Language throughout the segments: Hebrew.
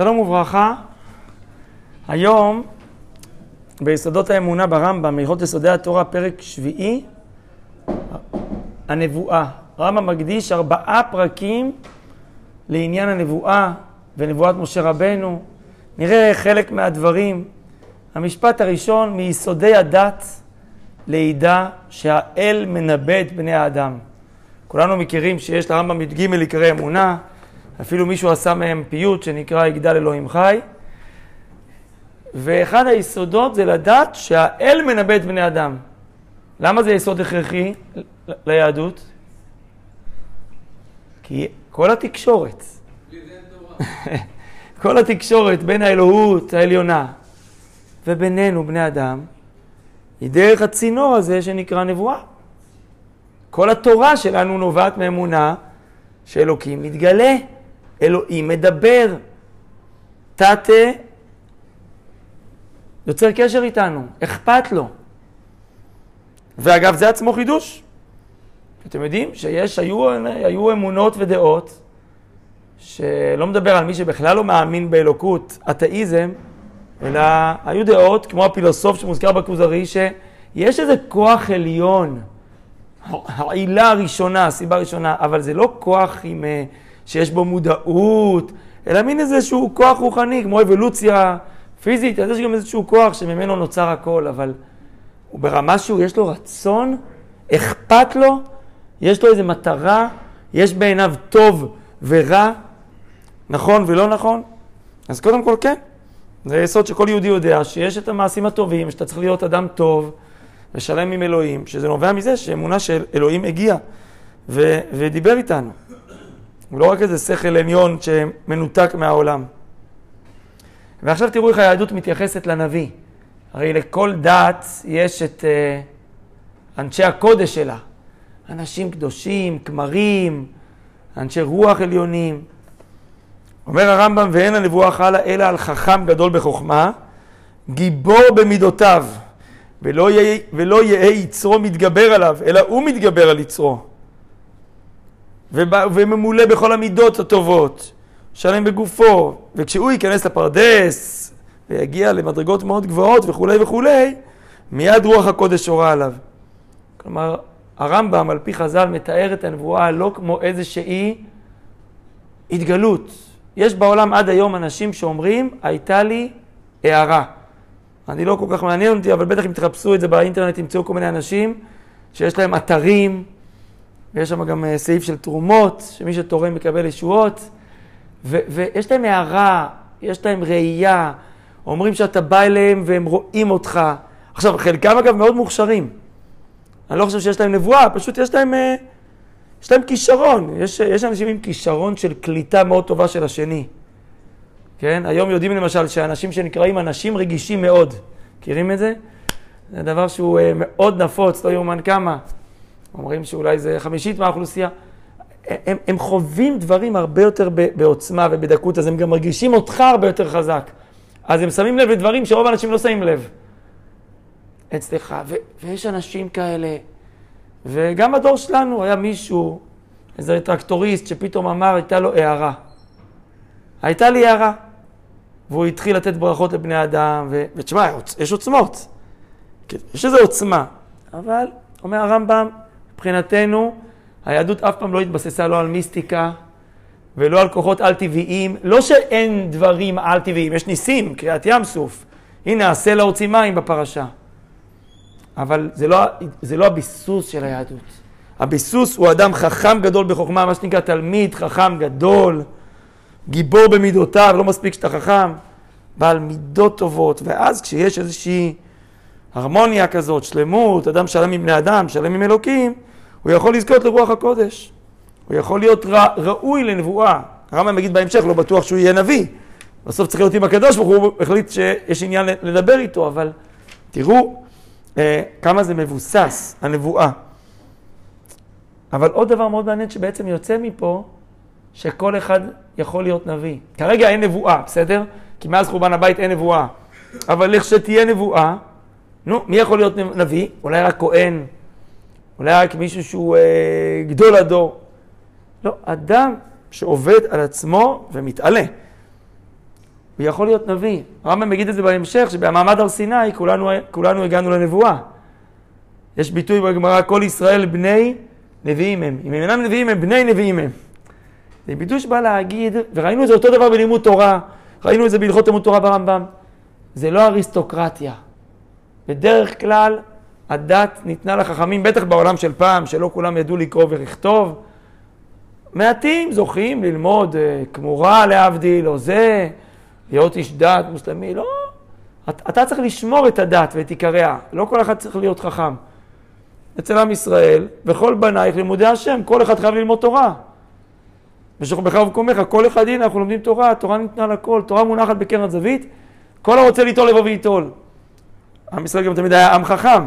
שלום וברכה. היום ביסודות האמונה ברמב"ם, מהלכות יסודי התורה, פרק שביעי, הנבואה. הרמב"ם מקדיש ארבעה פרקים לעניין הנבואה ונבואת משה רבנו. נראה חלק מהדברים. המשפט הראשון, מיסודי הדת לידע שהאל מנבא את בני האדם. כולנו מכירים שיש לרמב"ם י"ג עיקרי אמונה, אפילו מישהו עשה מהם פיוט שנקרא יגדל אלוהים חי. ואחד היסודות זה לדעת שהאל מנבא את בני אדם. למה זה יסוד הכרחי ליהדות? כי כל התקשורת, כל התקשורת בין האלוהות העליונה ובינינו, בני אדם, היא דרך הצינור הזה שנקרא נבואה. כל התורה שלנו נובעת מאמונה שאלוקים מתגלה, אלוהים מדבר. תתה יוצר קשר איתנו, אכפת לו. ואגב, זה עצמו חידוש. אתם יודעים שיש, היו, היו אמונות ודעות, שלא מדבר על מי שבכלל לא מאמין באלוקות, אתאיזם, אלא היו דעות, כמו הפילוסוף שמוזכר בכוזרי, שיש איזה כוח עליון, העילה הראשונה, הסיבה הראשונה, אבל זה לא כוח עם, אה, שיש בו מודעות, אלא מין איזשהו כוח רוחני, כמו אבולוציה פיזית, אז יש גם איזשהו כוח שממנו נוצר הכל, אבל הוא ברמה שהוא, יש לו רצון, אכפת לו, יש לו איזו מטרה, יש בעיניו טוב ורע, נכון ולא נכון. אז קודם כל כן, זה יסוד שכל יהודי יודע שיש את המעשים הטובים, שאתה צריך להיות אדם טוב ושלם עם אלוהים, שזה נובע מזה שאמונה של אלוהים הגיע ו- ודיבר איתנו. הוא לא רק איזה שכל עליון שמנותק מהעולם. ועכשיו תראו איך היהדות מתייחסת לנביא. הרי לכל דת יש את uh, אנשי הקודש שלה. אנשים קדושים, כמרים, אנשי רוח עליונים. אומר הרמב"ם, ואין הנבואה חלה אלא על חכם גדול בחוכמה, גיבור במידותיו, ולא יהיה יצרו מתגבר עליו, אלא הוא מתגבר על יצרו. וממולא בכל המידות הטובות. שלם בגופו, וכשהוא ייכנס לפרדס ויגיע למדרגות מאוד גבוהות וכולי וכולי, מיד רוח הקודש שורה עליו. כלומר, הרמב"ם על פי חז"ל מתאר את הנבואה לא כמו איזושהי התגלות. יש בעולם עד היום אנשים שאומרים, הייתה לי הערה. אני לא כל כך מעניין אותי, אבל בטח אם תחפשו את זה באינטרנט, תמצאו כל מיני אנשים שיש להם אתרים, ויש שם גם אה, סעיף של תרומות, שמי שתורם מקבל ישועות. ו- ויש להם הערה, יש להם ראייה, אומרים שאתה בא אליהם והם רואים אותך. עכשיו, חלקם אגב מאוד מוכשרים. אני לא חושב שיש להם נבואה, פשוט יש להם, אה, יש להם כישרון. יש, יש אנשים עם כישרון של קליטה מאוד טובה של השני. כן? היום יודעים למשל שאנשים שנקראים אנשים רגישים מאוד, מכירים את זה? זה דבר שהוא אה, מאוד נפוץ, לא יאומן כמה. אומרים שאולי זה חמישית מהאוכלוסייה. הם, הם חווים דברים הרבה יותר בעוצמה ובדקות, אז הם גם מרגישים אותך הרבה יותר חזק. אז הם שמים לב לדברים שרוב האנשים לא שמים לב. אצלך, ו- ויש אנשים כאלה, וגם בדור שלנו היה מישהו, איזה טרקטוריסט, שפתאום אמר, הייתה לו הערה. הייתה לי הערה. והוא התחיל לתת ברכות לבני אדם, ו... ותשמע, יש עוצמות. יש איזו עוצמה. אבל, אומר הרמב"ם, מבחינתנו, היהדות אף פעם לא התבססה לא על מיסטיקה ולא על כוחות על-טבעיים. לא שאין דברים על-טבעיים, יש ניסים, קריעת ים סוף. הנה, הסלע הוציא מים בפרשה. אבל זה לא, זה לא הביסוס של היהדות. הביסוס הוא אדם חכם גדול בחוכמה, מה שנקרא תלמיד חכם גדול, גיבור במידותיו, לא מספיק שאתה חכם, בעל מידות טובות, ואז כשיש איזושהי הרמוניה כזאת, שלמות, אדם שלם עם בני אדם, שלם עם אלוקים, הוא יכול לזכות לרוח הקודש. הוא יכול להיות רא, ראוי לנבואה. הרמב"ם יגיד בהמשך, לא בטוח שהוא יהיה נביא. בסוף צריך להיות עם הקדוש ברוך הוא החליט שיש עניין לדבר איתו, אבל תראו אה, כמה זה מבוסס, הנבואה. אבל עוד דבר מאוד מעניין שבעצם יוצא מפה, שכל אחד יכול להיות נביא. כרגע אין נבואה, בסדר? כי מאז חורבן הבית אין נבואה. אבל לכשתהיה נבואה, נו, מי יכול להיות נביא? אולי רק כהן, אולי רק מישהו שהוא אה, גדול הדור. לא, אדם שעובד על עצמו ומתעלה. הוא יכול להיות נביא. הרמב"ם יגיד את זה בהמשך, שבמעמד הר סיני כולנו, כולנו הגענו לנבואה. יש ביטוי בגמרא, כל ישראל בני נביאים הם. אם הם אינם נביאים הם בני נביאים הם. זה ביטוי שבא להגיד, וראינו את זה אותו דבר בלימוד תורה, ראינו את זה בהלכות לימוד תורה ברמב"ם, זה לא אריסטוקרטיה. בדרך כלל הדת ניתנה לחכמים, בטח בעולם של פעם, שלא כולם ידעו לקרוא ולכתוב. מעטים זוכים ללמוד אה, כמורה להבדיל, או זה, להיות איש דת מוסלמי, לא. אתה צריך לשמור את הדת ואת עיקריה, לא כל אחד צריך להיות חכם. אצל עם ישראל, וכל בנייך לימודי השם, כל אחד חייב ללמוד תורה. ושוכבך ובקומך, כל אחד, הנה, אנחנו לומדים תורה, תורה ניתנה לכל, תורה מונחת בקרן זווית, כל הרוצה ליטול לבוא וייטול. עם ישראל גם תמיד היה עם חכם,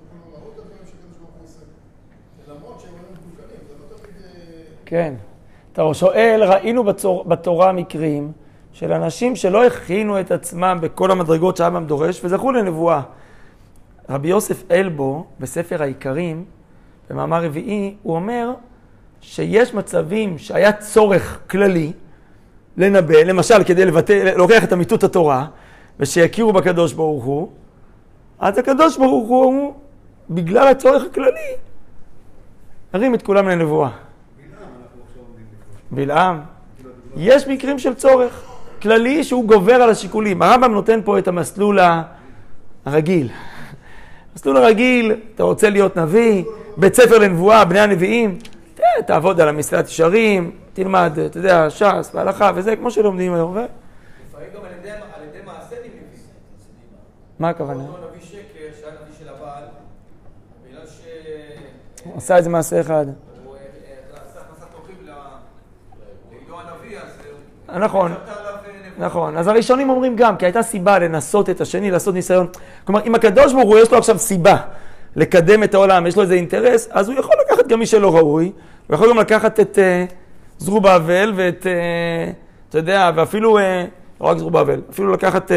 כן. אתה שואל, ראינו בצור, בתורה מקרים של אנשים שלא הכינו את עצמם בכל המדרגות שהרמב"ם דורש וזכו לנבואה. רבי יוסף אלבו, בספר העיקרים, במאמר רביעי, הוא אומר שיש מצבים שהיה צורך כללי לנבא, למשל כדי לבטא, להוכיח את אמיתות התורה, ושיכירו בקדוש ברוך הוא, אז הקדוש ברוך הוא, בגלל הצורך הכללי, הרים את כולם לנבואה. בלעם. יש מקרים של צורך כללי שהוא גובר על השיקולים. הרמב"ם נותן פה את המסלול הרגיל. המסלול הרגיל, אתה רוצה להיות נביא, בית ספר לנבואה, בני הנביאים, תעבוד על המסילת ישרים, תלמד, אתה יודע, ש"ס והלכה וזה, כמו שלומדים היום. לפעמים גם על ידי מעשה מבין. מה הכוונה? אותו נביא שקר, שהיה נביא של הבעל, בגלל ש... הוא עשה איזה מעשה אחד. נכון, נכון. אז הראשונים אומרים גם, כי הייתה סיבה לנסות את השני, לעשות ניסיון. כלומר, אם הקדוש ברוך הוא יש לו עכשיו סיבה לקדם את העולם, יש לו איזה אינטרס, אז הוא יכול לקחת גם מי שלא ראוי, הוא יכול גם לקחת את uh, זרובבל ואת, uh, אתה יודע, ואפילו, uh, לא רק זרובבל, אפילו לקחת uh,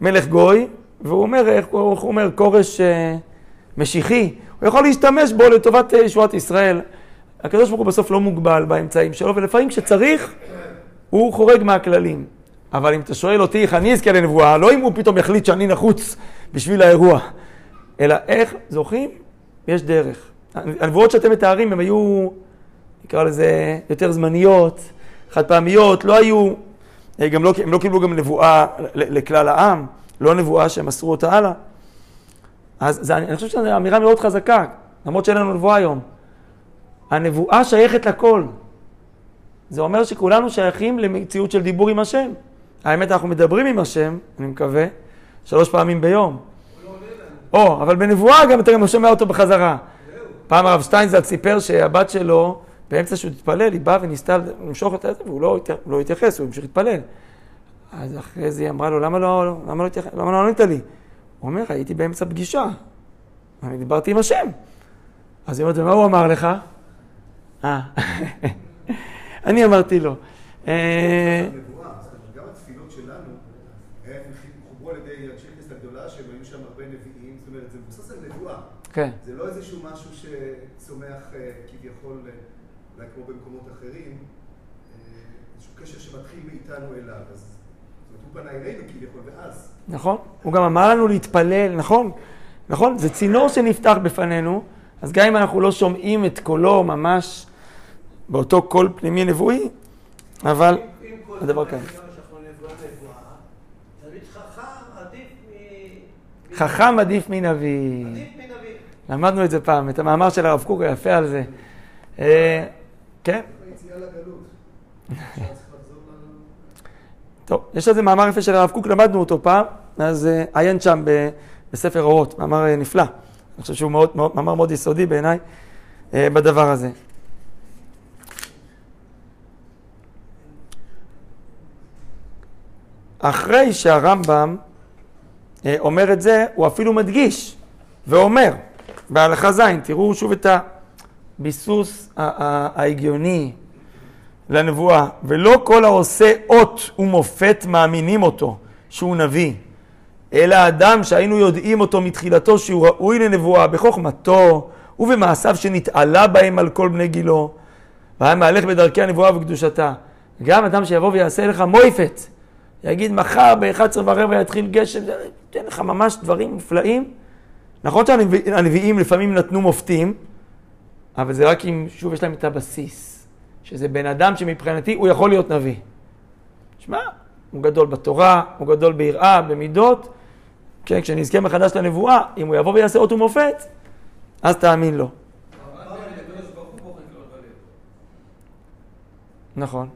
מלך גוי, והוא אומר, איך הוא אומר, כורש uh, משיחי, הוא יכול להשתמש בו לטובת ישועת ישראל. הקדוש ברוך הוא בסוף לא מוגבל באמצעים שלו, ולפעמים כשצריך, הוא חורג מהכללים. אבל אם אתה שואל אותי איך אני אזכה לנבואה, לא אם הוא פתאום יחליט שאני נחוץ בשביל האירוע, אלא איך זוכים, יש דרך. הנבואות שאתם מתארים הם היו, נקרא לזה, יותר זמניות, חד פעמיות, לא היו, אה, גם לא, הם לא קיבלו גם נבואה לכלל העם, לא נבואה שהם מסרו אותה הלאה. אז זה, אני חושב שזו אמירה מאוד חזקה, למרות שאין לנו נבואה היום. הנבואה שייכת לכל. זה אומר שכולנו שייכים למציאות של דיבור עם השם. האמת, אנחנו מדברים עם השם, אני מקווה, שלוש פעמים ביום. או, אבל בנבואה גם אתה גם שומע אותו בחזרה. פעם הרב שטיינזלד סיפר שהבת שלו, באמצע שהוא התפלל, היא באה וניסתה למשוך את זה, והוא לא, לא התייחס, הוא המשיך להתפלל. אז אחרי זה היא אמרה לו, למה לא, למה לא, למה לא ענית לי? הוא אומר, הייתי באמצע פגישה, אני דיברתי עם השם. אז היא אומרת, ומה הוא אמר לך? אה. אני אמרתי לו. אה. כן. זה לא איזשהו משהו שצומח אה, כביכול, אה, אולי כמו במקומות אחרים, איזשהו קשר שמתחיל מאיתנו אליו. אז הוא פנה אלינו כביכול, ואז. נכון, הוא גם אמר לנו להתפלל, נכון, נכון, זה צינור שנפתח בפנינו, אז גם אם אנחנו לא שומעים את קולו ממש באותו קול פנימי נבואי, אבל הדבר כאן. חכם עדיף מנביא. למדנו את זה פעם, את המאמר של הרב קוק היפה על זה. אה, כן? טוב, יש איזה מאמר יפה של הרב קוק, למדנו אותו פעם, אז אה, עיין שם בספר אורות, מאמר אה, נפלא. אני חושב שהוא מאמר מאוד יסודי בעיניי בדבר הזה. אחרי שהרמב"ם אה, אומר את זה, הוא אפילו מדגיש ואומר בהלכה ז', תראו שוב את הביסוס ההגיוני לנבואה, ולא כל העושה אות ומופת מאמינים אותו שהוא נביא, אלא אדם שהיינו יודעים אותו מתחילתו שהוא ראוי לנבואה בחוכמתו ובמעשיו שנתעלה בהם על כל בני גילו, והיה מהלך בדרכי הנבואה וקדושתה. גם אדם שיבוא ויעשה לך מויפת, יגיד מחר ב-11 ורבע יתחיל גשם, ייתן לך ממש דברים מופלאים. נכון שהנביאים לפעמים נתנו מופתים, אבל זה רק אם, שוב, יש להם את הבסיס, שזה בן אדם שמבחינתי הוא יכול להיות נביא. שמע, הוא גדול בתורה, הוא גדול ביראה, במידות. כן, כשנזכה מחדש לנבואה, אם הוא יבוא ויעשה אות ומופת, אז תאמין לו. נכון.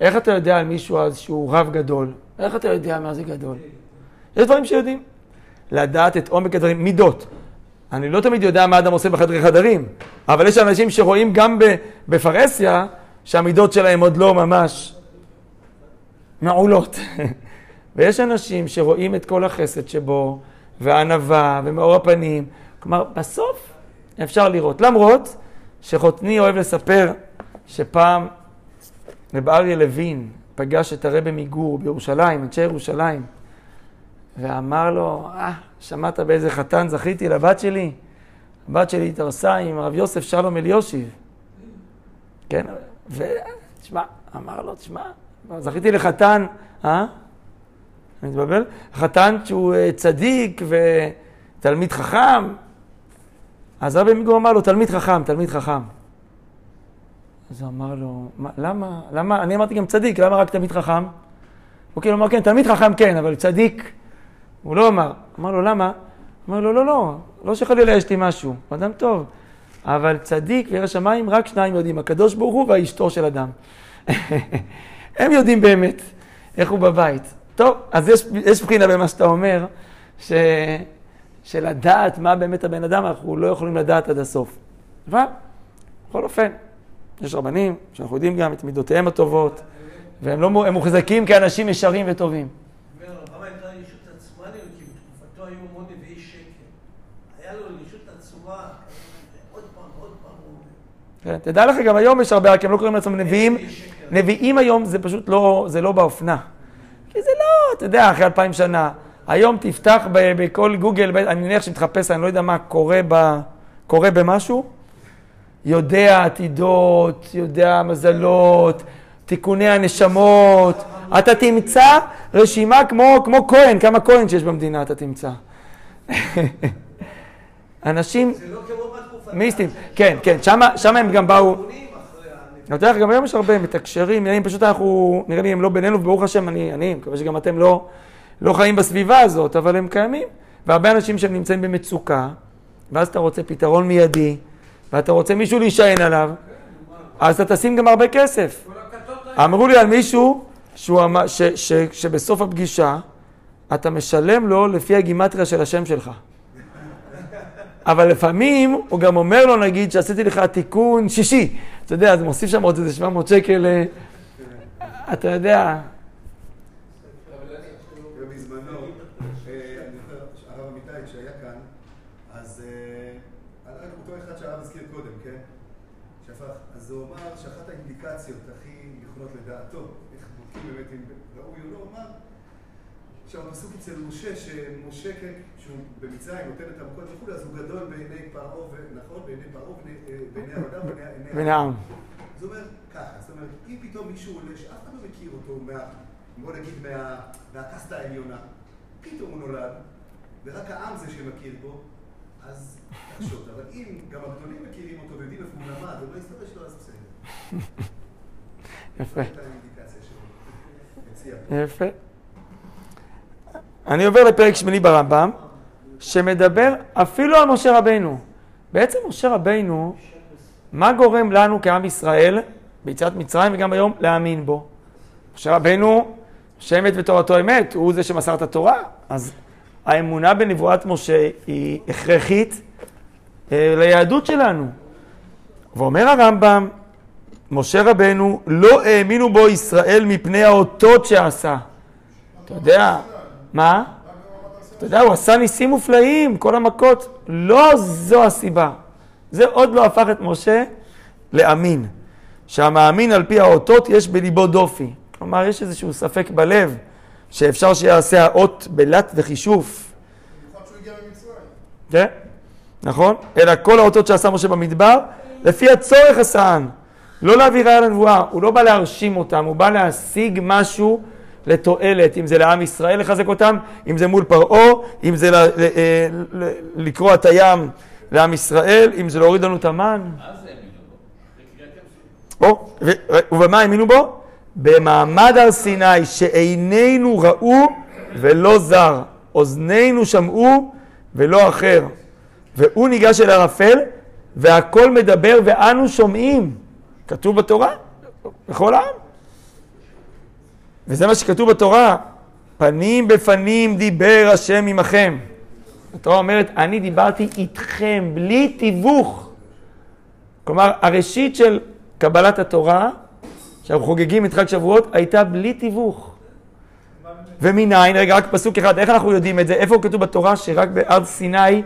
איך אתה יודע על מישהו אז שהוא רב גדול? איך אתה יודע מה זה גדול? יש דברים שיודעים. לדעת את עומק הדברים, מידות. אני לא תמיד יודע מה אדם עושה בחדרי חדרים, אבל יש אנשים שרואים גם בפרהסיה שהמידות שלהם עוד לא ממש מעולות. ויש אנשים שרואים את כל החסד שבו, והענווה, ומאור הפנים. כלומר, בסוף אפשר לראות. למרות שחותני אוהב לספר שפעם רב אריה לוין פגש את הרבי מגור בירושלים, אנשי ירושלים, ואמר לו, אה, שמעת באיזה חתן זכיתי לבת שלי? הבת שלי התארסה עם הרב יוסף שלום אליושיב. כן, ותשמע, אמר לו, תשמע, זכיתי לחתן, אה? אני מתבלבל? חתן שהוא אה, צדיק ותלמיד חכם. אז רבי מיגור אמר לו, תלמיד חכם, תלמיד חכם. אז הוא אמר לו, מה, למה, למה, אני אמרתי גם צדיק, למה רק תלמיד חכם? הוא כאילו אמר, כן, תלמיד חכם כן, אבל צדיק, הוא לא אמר. אמר לו, למה? אמר לו, לא, לא, לא שחלילה יש לי משהו, הוא אדם טוב. אבל צדיק וירא שמיים, רק שניים יודעים, הקדוש ברוך הוא והאשתו של אדם. הם יודעים באמת איך הוא בבית. טוב, אז יש, יש בחינה במה שאתה אומר, ש, שלדעת מה באמת הבן אדם, אנחנו לא יכולים לדעת עד הסוף. אבל, בכל אופן, יש רבנים שאנחנו יודעים גם את מידותיהם הטובות, והם לא, מוחזקים כאנשים ישרים וטובים. כן, תדע לך, גם היום יש הרבה, רק הם לא קוראים לעצמם נביאים. נביאים היום זה פשוט לא, זה לא באופנה. כי זה לא, אתה יודע, אחרי אלפיים שנה. היום תפתח בכל גוגל, אני מניח שמתחפש, אני לא יודע מה קורה, ב, קורה במשהו. יודע עתידות, יודע מזלות, תיקוני הנשמות. אתה תמצא רשימה כמו, כמו כהן, כמה כהן שיש במדינה אתה תמצא. אנשים מיסטים, כן, כן, שם הם גם באו... אני יודע לך, גם היום יש הרבה מתקשרים, אני פשוט אנחנו, נראה לי הם לא בינינו, וברוך השם, אני, אני מקווה שגם אתם לא, לא חיים בסביבה הזאת, אבל הם קיימים. והרבה אנשים שהם נמצאים במצוקה, ואז אתה רוצה פתרון מיידי, ואתה רוצה מישהו להישען עליו, אז אתה תשים גם הרבה כסף. אמרו לי על מישהו שהוא אמר, ש, ש, שבסוף הפגישה אתה משלם לו לפי הגימטריה של השם שלך. אבל לפעמים הוא גם אומר לו, נגיד, שעשיתי לך תיקון שישי. אתה יודע, אז מוסיף שם עוד איזה 700 שקל, אה, אתה יודע. שהפסוק אצל משה, שמשה שהוא במצרים נותן את המכות וכולי, אז הוא גדול בעיני פרעה, נכון? בעיני פרעה, בעיני העולם, בעיני העם. זאת אומרת, ככה, זאת אומרת, אם פתאום מישהו עולה שאף אחד לא מכיר אותו, בוא נגיד מהקסטה העליונה, פתאום הוא נולד, ורק העם זה שמכיר בו, אז תחשוב, אבל אם גם הגדולים מכירים אותו ויודעים איפה הוא למד, ומה ההיסטוריה שלו, אז בסדר. יפה. יפה. אני עובר לפרק שמיני ברמב"ם, שמדבר אפילו על משה רבינו. בעצם משה רבינו, מה גורם לנו כעם ישראל, ביציאת מצרים וגם היום, להאמין בו? משה רבינו, שאמת ותורתו אמת, הוא זה שמסר את התורה, אז האמונה בנבואת משה היא הכרחית אה, ליהדות שלנו. ואומר הרמב"ם, משה רבנו לא האמינו בו ישראל מפני האותות שעשה. אתה יודע, מה? אתה יודע, הוא עשה ניסים מופלאים, כל המכות. לא זו הסיבה. זה עוד לא הפך את משה לאמין. שהמאמין על פי האותות יש בליבו דופי. כלומר, יש איזשהו ספק בלב שאפשר שיעשה האות בלט וחישוף. כן, נכון? אלא כל האותות שעשה משה במדבר, לפי הצורך עשהן. לא להביא ראיה לנבואה, הוא לא בא להרשים אותם, הוא בא להשיג משהו לתועלת, אם זה לעם ישראל לחזק אותם, אם זה מול פרעה, אם זה אה, לקרוע את הים לעם ישראל, אם זה להוריד לנו את המן. או, ובמה האמינו בו? במעמד הר סיני, שעינינו ראו ולא זר, אוזנינו שמעו ולא אחר. והוא ניגש אל ערפל, והכל מדבר ואנו שומעים. כתוב בתורה, בכל העם. וזה מה שכתוב בתורה, פנים בפנים דיבר השם עמכם. התורה אומרת, אני דיברתי איתכם בלי תיווך. כלומר, הראשית של קבלת התורה, שאנחנו חוגגים את חג שבועות, הייתה בלי תיווך. ומניין, רגע, רק פסוק אחד, איך אנחנו יודעים את זה? איפה כתוב בתורה שרק בהר סיני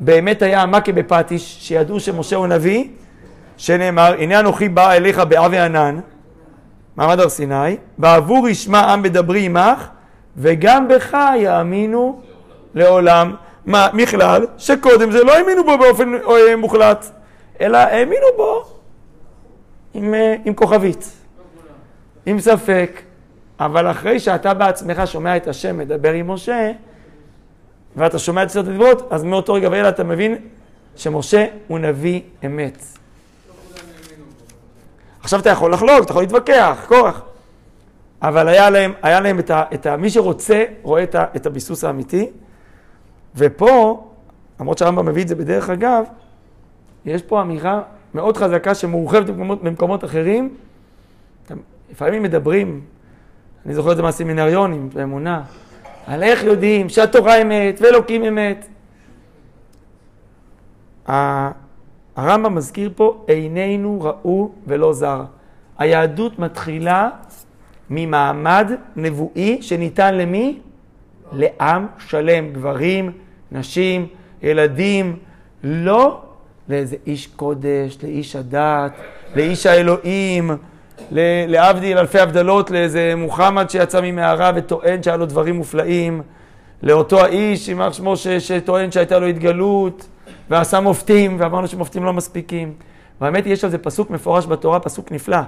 באמת היה המכה בפטיש, שידעו שמשה הוא נביא, שנאמר, הנה אנוכי בא אליך באבי ענן, מעמד הר סיני, בעבור ישמע עם בדברי עמך, וגם בך יאמינו לעולם. מה, מכלל, שקודם זה לא האמינו בו באופן אה, מוחלט, אלא האמינו בו עם, אה, עם כוכבית, עם ספק. אבל אחרי שאתה בעצמך שומע את השם מדבר עם משה, ואתה שומע את סרט הדיברות, אז מאותו רגע ואלה אתה מבין שמשה הוא נביא אמת. עכשיו אתה יכול לחלוק, אתה יכול להתווכח, כוח. אבל היה להם, היה להם את, ה, את ה... מי שרוצה, רואה את, ה, את הביסוס האמיתי. ופה, למרות שהרמב"ם מביא את זה בדרך אגב, יש פה אמירה מאוד חזקה שמורחבת במקומות, במקומות אחרים. לפעמים מדברים, אני זוכר את זה מהסמינריונים, באמונה, על איך יודעים שהתורה אמת ואלוקים אמת. הרמב"ם מזכיר פה, עינינו ראו ולא זר. היהדות מתחילה ממעמד נבואי שניתן למי? לעם שלם, גברים, נשים, ילדים, לא לאיזה איש קודש, לאיש הדת, לאיש האלוהים, להבדיל אלפי הבדלות, לאיזה מוחמד שיצא ממערה וטוען שהיה לו דברים מופלאים, לאותו האיש, יימח שמו, שטוען שהייתה לו התגלות. ועשה מופתים, ואמרנו שמופתים לא מספיקים. והאמת היא, יש על זה פסוק מפורש בתורה, פסוק נפלא.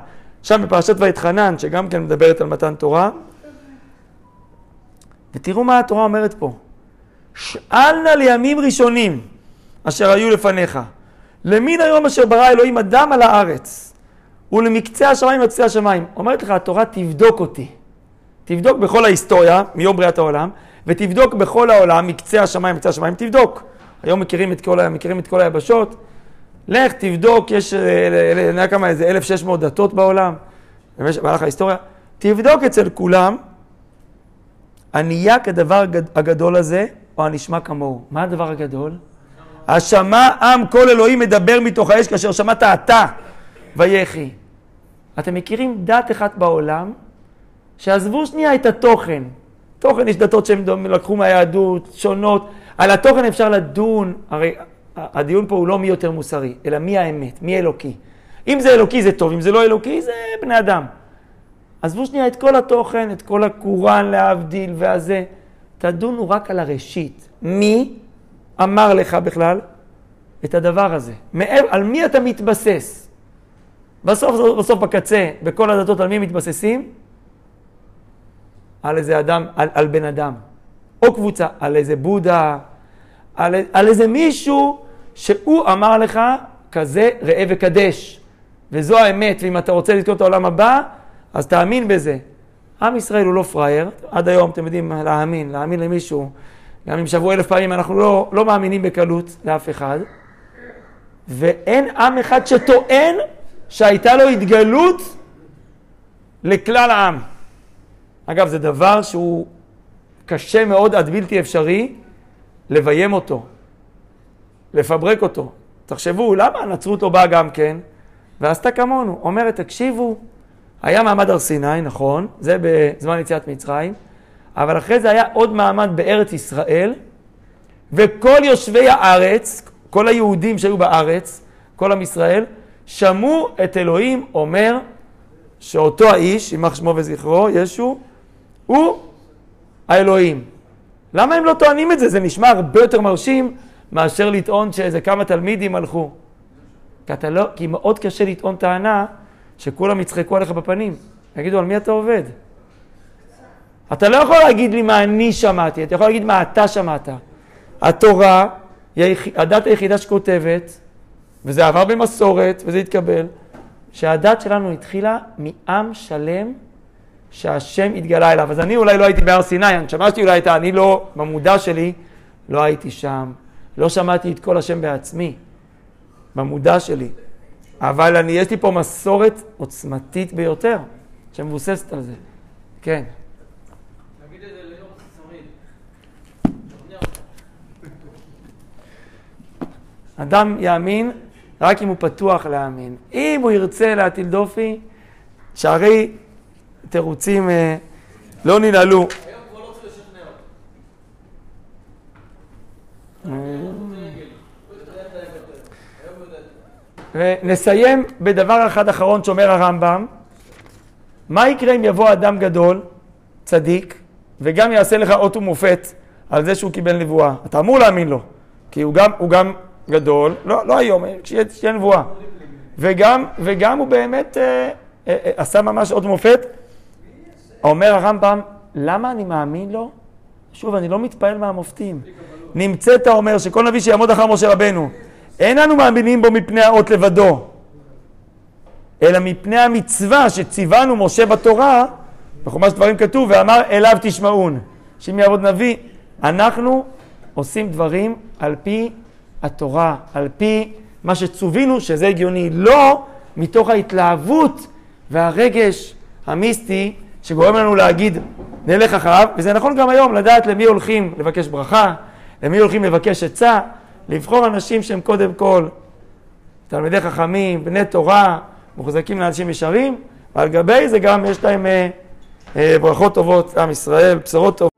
שם בפרשת ואתחנן, שגם כן מדברת על מתן תורה. ותראו מה התורה אומרת פה. שאל נא לימים ראשונים אשר היו לפניך. למין היום אשר ברא אלוהים אדם על הארץ, ולמקצה השמיים עד קצה השמיים. אומרת לך התורה, תבדוק אותי. תבדוק בכל ההיסטוריה, מיום בריאת העולם, ותבדוק בכל העולם, מקצה השמיים, מקצה השמיים, תבדוק. היום מכירים את כל, מכירים את כל היבשות. לך תבדוק, יש, אני אה, יודע כמה, איזה 1,600 דתות בעולם, במהלך ההיסטוריה. תבדוק אצל כולם, ענייה כדבר הגדול הזה, או הנשמע כמוהו. מה הדבר הגדול? השמע עם כל אלוהים מדבר מתוך האש כאשר שמעת אתה ויחי. אתם מכירים דת אחת בעולם, שעזבו שנייה את התוכן. תוכן יש דתות שהם לקחו מהיהדות, שונות. על התוכן אפשר לדון, הרי הדיון פה הוא לא מי יותר מוסרי, אלא מי האמת, מי אלוקי. אם זה אלוקי זה טוב, אם זה לא אלוקי זה בני אדם. עזבו שנייה את כל התוכן, את כל הקוראן להבדיל והזה. תדונו רק על הראשית. מי אמר לך בכלל את הדבר הזה? על מי אתה מתבסס? בסוף, בסוף בקצה, בכל הדתות, על מי מתבססים? על איזה אדם, על, על בן אדם. או קבוצה, על איזה בודה, על, על איזה מישהו שהוא אמר לך כזה ראה וקדש. וזו האמת, ואם אתה רוצה לזכור את העולם הבא, אז תאמין בזה. עם ישראל הוא לא פראייר, עד היום אתם יודעים להאמין, להאמין למישהו, גם אם שבוע אלף פעמים אנחנו לא, לא מאמינים בקלות לאף אחד, ואין עם אחד שטוען שהייתה לו התגלות לכלל העם. אגב, זה דבר שהוא קשה מאוד עד בלתי אפשרי לביים אותו, לפברק אותו. תחשבו, למה הנצרות לא באה גם כן? ועשתה כמונו. אומרת, תקשיבו, היה מעמד הר סיני, נכון, זה בזמן יציאת מצרים, אבל אחרי זה היה עוד מעמד בארץ ישראל, וכל יושבי הארץ, כל היהודים שהיו בארץ, כל עם ישראל, שמעו את אלוהים אומר שאותו האיש, יימח שמו וזכרו, ישו, הוא האלוהים. למה הם לא טוענים את זה? זה נשמע הרבה יותר מרשים מאשר לטעון שאיזה כמה תלמידים הלכו. כי, אתה לא, כי מאוד קשה לטעון טענה שכולם יצחקו עליך בפנים. יגידו, על מי אתה עובד? אתה לא יכול להגיד לי מה אני שמעתי, אתה יכול להגיד מה אתה שמעת. התורה היא הדת היחידה שכותבת, וזה עבר במסורת, וזה התקבל, שהדת שלנו התחילה מעם שלם שהשם התגלה אליו. אז אני אולי לא הייתי בהר סיני, אני שמעתי אולי את ה... אני לא, במודע שלי, לא הייתי שם, לא שמעתי את כל השם בעצמי, במודע שלי. אבל אני, יש לי פה מסורת עוצמתית ביותר, שמבוססת על זה. כן. אדם יאמין רק אם הוא פתוח להאמין. אם הוא ירצה להטיל דופי, שהרי תירוצים אה, לא ננעלו. לא אותו. ונסיים בדבר אחד אחרון שאומר הרמב"ם, מה יקרה אם יבוא אדם גדול, צדיק, וגם יעשה לך אות ומופת על זה שהוא קיבל נבואה? אתה אמור להאמין לו, כי הוא גם, הוא גם גדול, לא, לא היום, כשיהיה נבואה. וגם, וגם הוא באמת אה, אה, אה, עשה ממש אות ומופת. אומר הרמב"ם, למה אני מאמין לו? שוב, אני לא מתפעל מהמופתים. נמצאת, אומר, שכל נביא שיעמוד אחר משה רבנו, אין אנו מאמינים בו מפני האות לבדו, אלא מפני המצווה שציוונו משה בתורה, בחומש דברים כתוב, ואמר אליו תשמעון. שאם יעבוד נביא, אנחנו עושים דברים על פי התורה, על פי מה שצווינו, שזה הגיוני, לא מתוך ההתלהבות והרגש המיסטי שגורם לנו להגיד נלך אחריו, וזה נכון גם היום לדעת למי הולכים לבקש ברכה, למי הולכים לבקש עצה, לבחור אנשים שהם קודם כל תלמידי חכמים, בני תורה, מוחזקים לאנשים ישרים, ועל גבי זה גם יש להם אה, אה, ברכות טובות לעם ישראל, בשורות טובות.